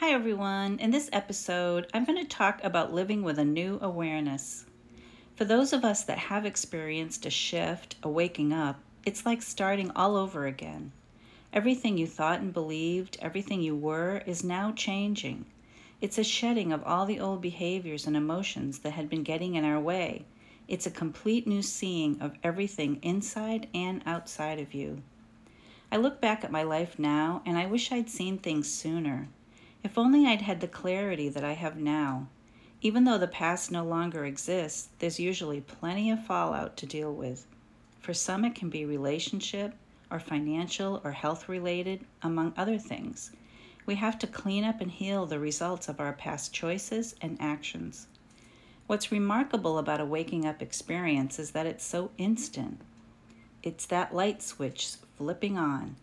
Hi, everyone. In this episode, I'm going to talk about living with a new awareness. For those of us that have experienced a shift, a waking up, it's like starting all over again. Everything you thought and believed, everything you were, is now changing. It's a shedding of all the old behaviors and emotions that had been getting in our way. It's a complete new seeing of everything inside and outside of you. I look back at my life now and I wish I'd seen things sooner. If only I'd had the clarity that I have now. Even though the past no longer exists, there's usually plenty of fallout to deal with. For some, it can be relationship, or financial, or health related, among other things. We have to clean up and heal the results of our past choices and actions. What's remarkable about a waking up experience is that it's so instant. It's that light switch flipping on.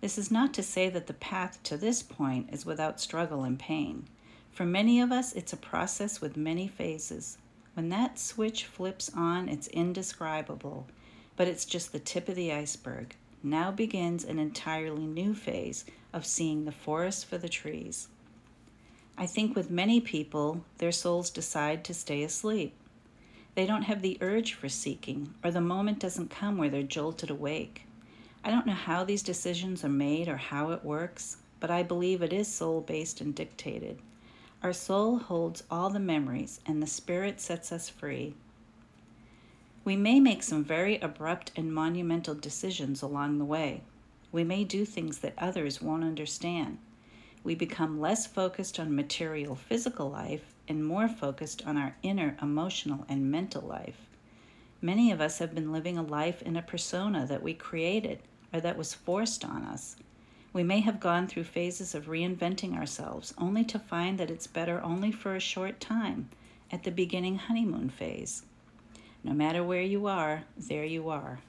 This is not to say that the path to this point is without struggle and pain. For many of us, it's a process with many phases. When that switch flips on, it's indescribable, but it's just the tip of the iceberg. Now begins an entirely new phase of seeing the forest for the trees. I think with many people, their souls decide to stay asleep. They don't have the urge for seeking, or the moment doesn't come where they're jolted awake. I don't know how these decisions are made or how it works, but I believe it is soul based and dictated. Our soul holds all the memories, and the spirit sets us free. We may make some very abrupt and monumental decisions along the way. We may do things that others won't understand we become less focused on material physical life and more focused on our inner emotional and mental life. Many of us have been living a life in a persona that we created or that was forced on us. We may have gone through phases of reinventing ourselves only to find that it's better only for a short time at the beginning honeymoon phase. No matter where you are, there you are.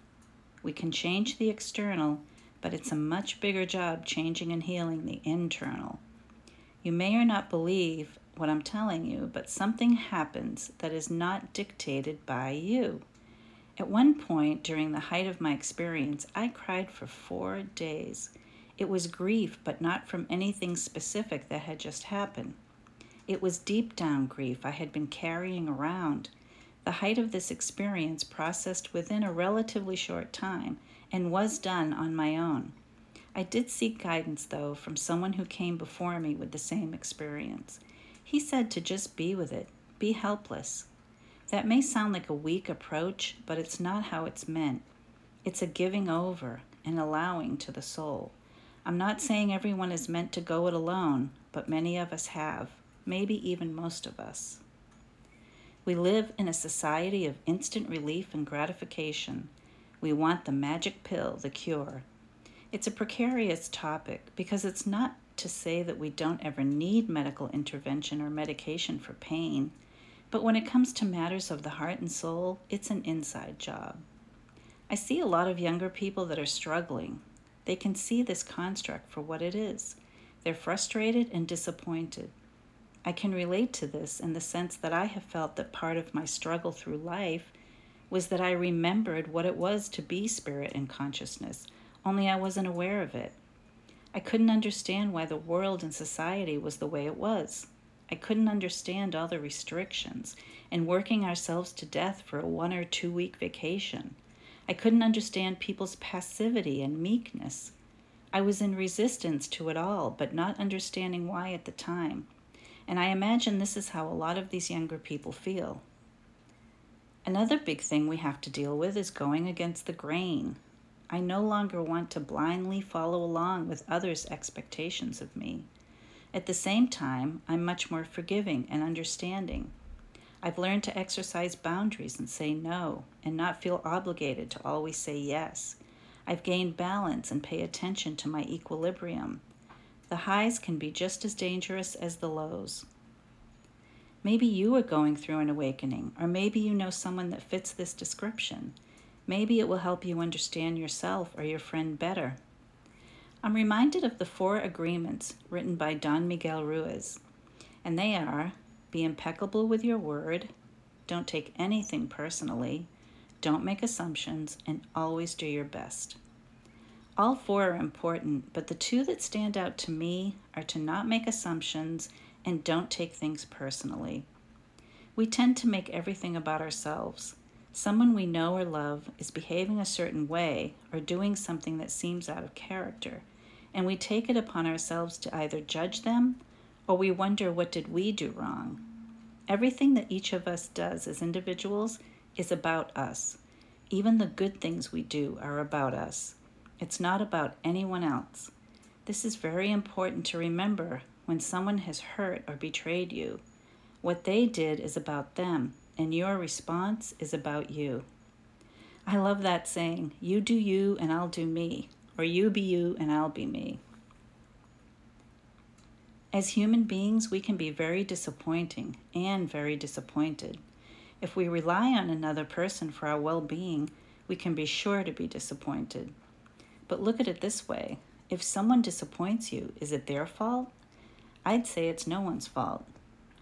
We can change the external but it's a much bigger job changing and healing the internal. You may or not believe what I'm telling you, but something happens that is not dictated by you. At one point during the height of my experience, I cried for four days. It was grief, but not from anything specific that had just happened. It was deep down grief I had been carrying around. The height of this experience processed within a relatively short time and was done on my own. I did seek guidance, though, from someone who came before me with the same experience. He said to just be with it, be helpless. That may sound like a weak approach, but it's not how it's meant. It's a giving over and allowing to the soul. I'm not saying everyone is meant to go it alone, but many of us have, maybe even most of us. We live in a society of instant relief and gratification. We want the magic pill, the cure. It's a precarious topic because it's not to say that we don't ever need medical intervention or medication for pain, but when it comes to matters of the heart and soul, it's an inside job. I see a lot of younger people that are struggling. They can see this construct for what it is. They're frustrated and disappointed. I can relate to this in the sense that I have felt that part of my struggle through life was that I remembered what it was to be spirit and consciousness, only I wasn't aware of it. I couldn't understand why the world and society was the way it was. I couldn't understand all the restrictions and working ourselves to death for a one or two week vacation. I couldn't understand people's passivity and meekness. I was in resistance to it all, but not understanding why at the time. And I imagine this is how a lot of these younger people feel. Another big thing we have to deal with is going against the grain. I no longer want to blindly follow along with others' expectations of me. At the same time, I'm much more forgiving and understanding. I've learned to exercise boundaries and say no, and not feel obligated to always say yes. I've gained balance and pay attention to my equilibrium. The highs can be just as dangerous as the lows. Maybe you are going through an awakening, or maybe you know someone that fits this description. Maybe it will help you understand yourself or your friend better. I'm reminded of the four agreements written by Don Miguel Ruiz, and they are be impeccable with your word, don't take anything personally, don't make assumptions, and always do your best. All four are important, but the two that stand out to me are to not make assumptions and don't take things personally. We tend to make everything about ourselves. Someone we know or love is behaving a certain way or doing something that seems out of character, and we take it upon ourselves to either judge them or we wonder what did we do wrong. Everything that each of us does as individuals is about us. Even the good things we do are about us. It's not about anyone else. This is very important to remember when someone has hurt or betrayed you. What they did is about them, and your response is about you. I love that saying, you do you and I'll do me, or you be you and I'll be me. As human beings, we can be very disappointing and very disappointed. If we rely on another person for our well being, we can be sure to be disappointed. But look at it this way if someone disappoints you, is it their fault? I'd say it's no one's fault.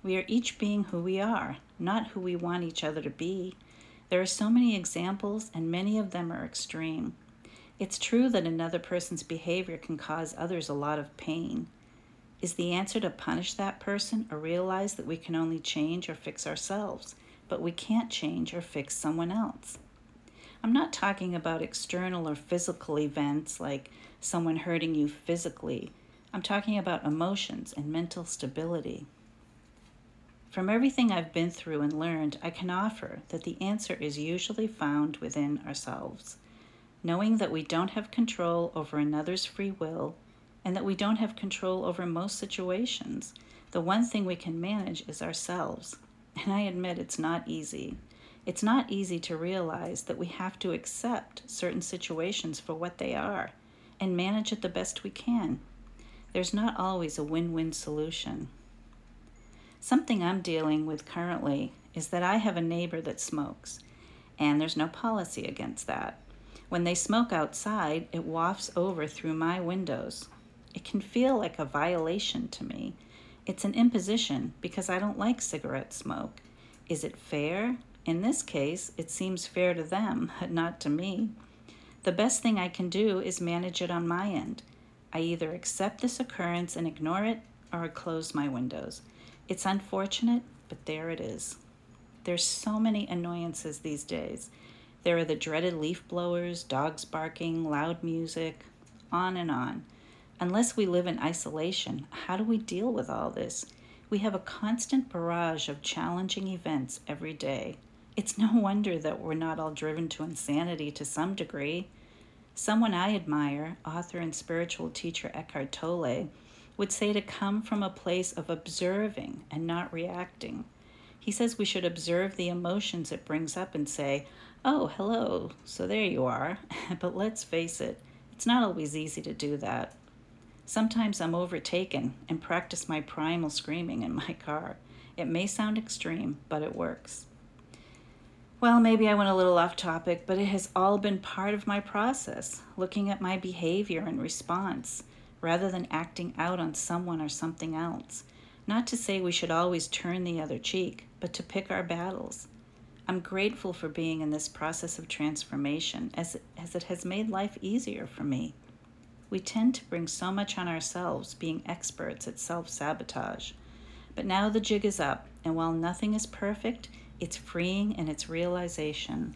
We are each being who we are, not who we want each other to be. There are so many examples, and many of them are extreme. It's true that another person's behavior can cause others a lot of pain. Is the answer to punish that person or realize that we can only change or fix ourselves, but we can't change or fix someone else? I'm not talking about external or physical events like someone hurting you physically. I'm talking about emotions and mental stability. From everything I've been through and learned, I can offer that the answer is usually found within ourselves. Knowing that we don't have control over another's free will and that we don't have control over most situations. The one thing we can manage is ourselves. And I admit it's not easy. It's not easy to realize that we have to accept certain situations for what they are and manage it the best we can. There's not always a win win solution. Something I'm dealing with currently is that I have a neighbor that smokes, and there's no policy against that. When they smoke outside, it wafts over through my windows. It can feel like a violation to me. It's an imposition because I don't like cigarette smoke. Is it fair? In this case, it seems fair to them, but not to me. The best thing I can do is manage it on my end. I either accept this occurrence and ignore it, or close my windows. It's unfortunate, but there it is. There's so many annoyances these days. There are the dreaded leaf blowers, dogs barking, loud music, on and on. Unless we live in isolation, how do we deal with all this? We have a constant barrage of challenging events every day. It's no wonder that we're not all driven to insanity to some degree. Someone I admire, author and spiritual teacher Eckhart Tolle, would say to come from a place of observing and not reacting. He says we should observe the emotions it brings up and say, Oh, hello, so there you are. but let's face it, it's not always easy to do that. Sometimes I'm overtaken and practice my primal screaming in my car. It may sound extreme, but it works. Well, maybe I went a little off topic, but it has all been part of my process, looking at my behavior and response, rather than acting out on someone or something else. Not to say we should always turn the other cheek, but to pick our battles. I'm grateful for being in this process of transformation as it, as it has made life easier for me. We tend to bring so much on ourselves, being experts at self sabotage. But now the jig is up, and while nothing is perfect, it's freeing in its realization.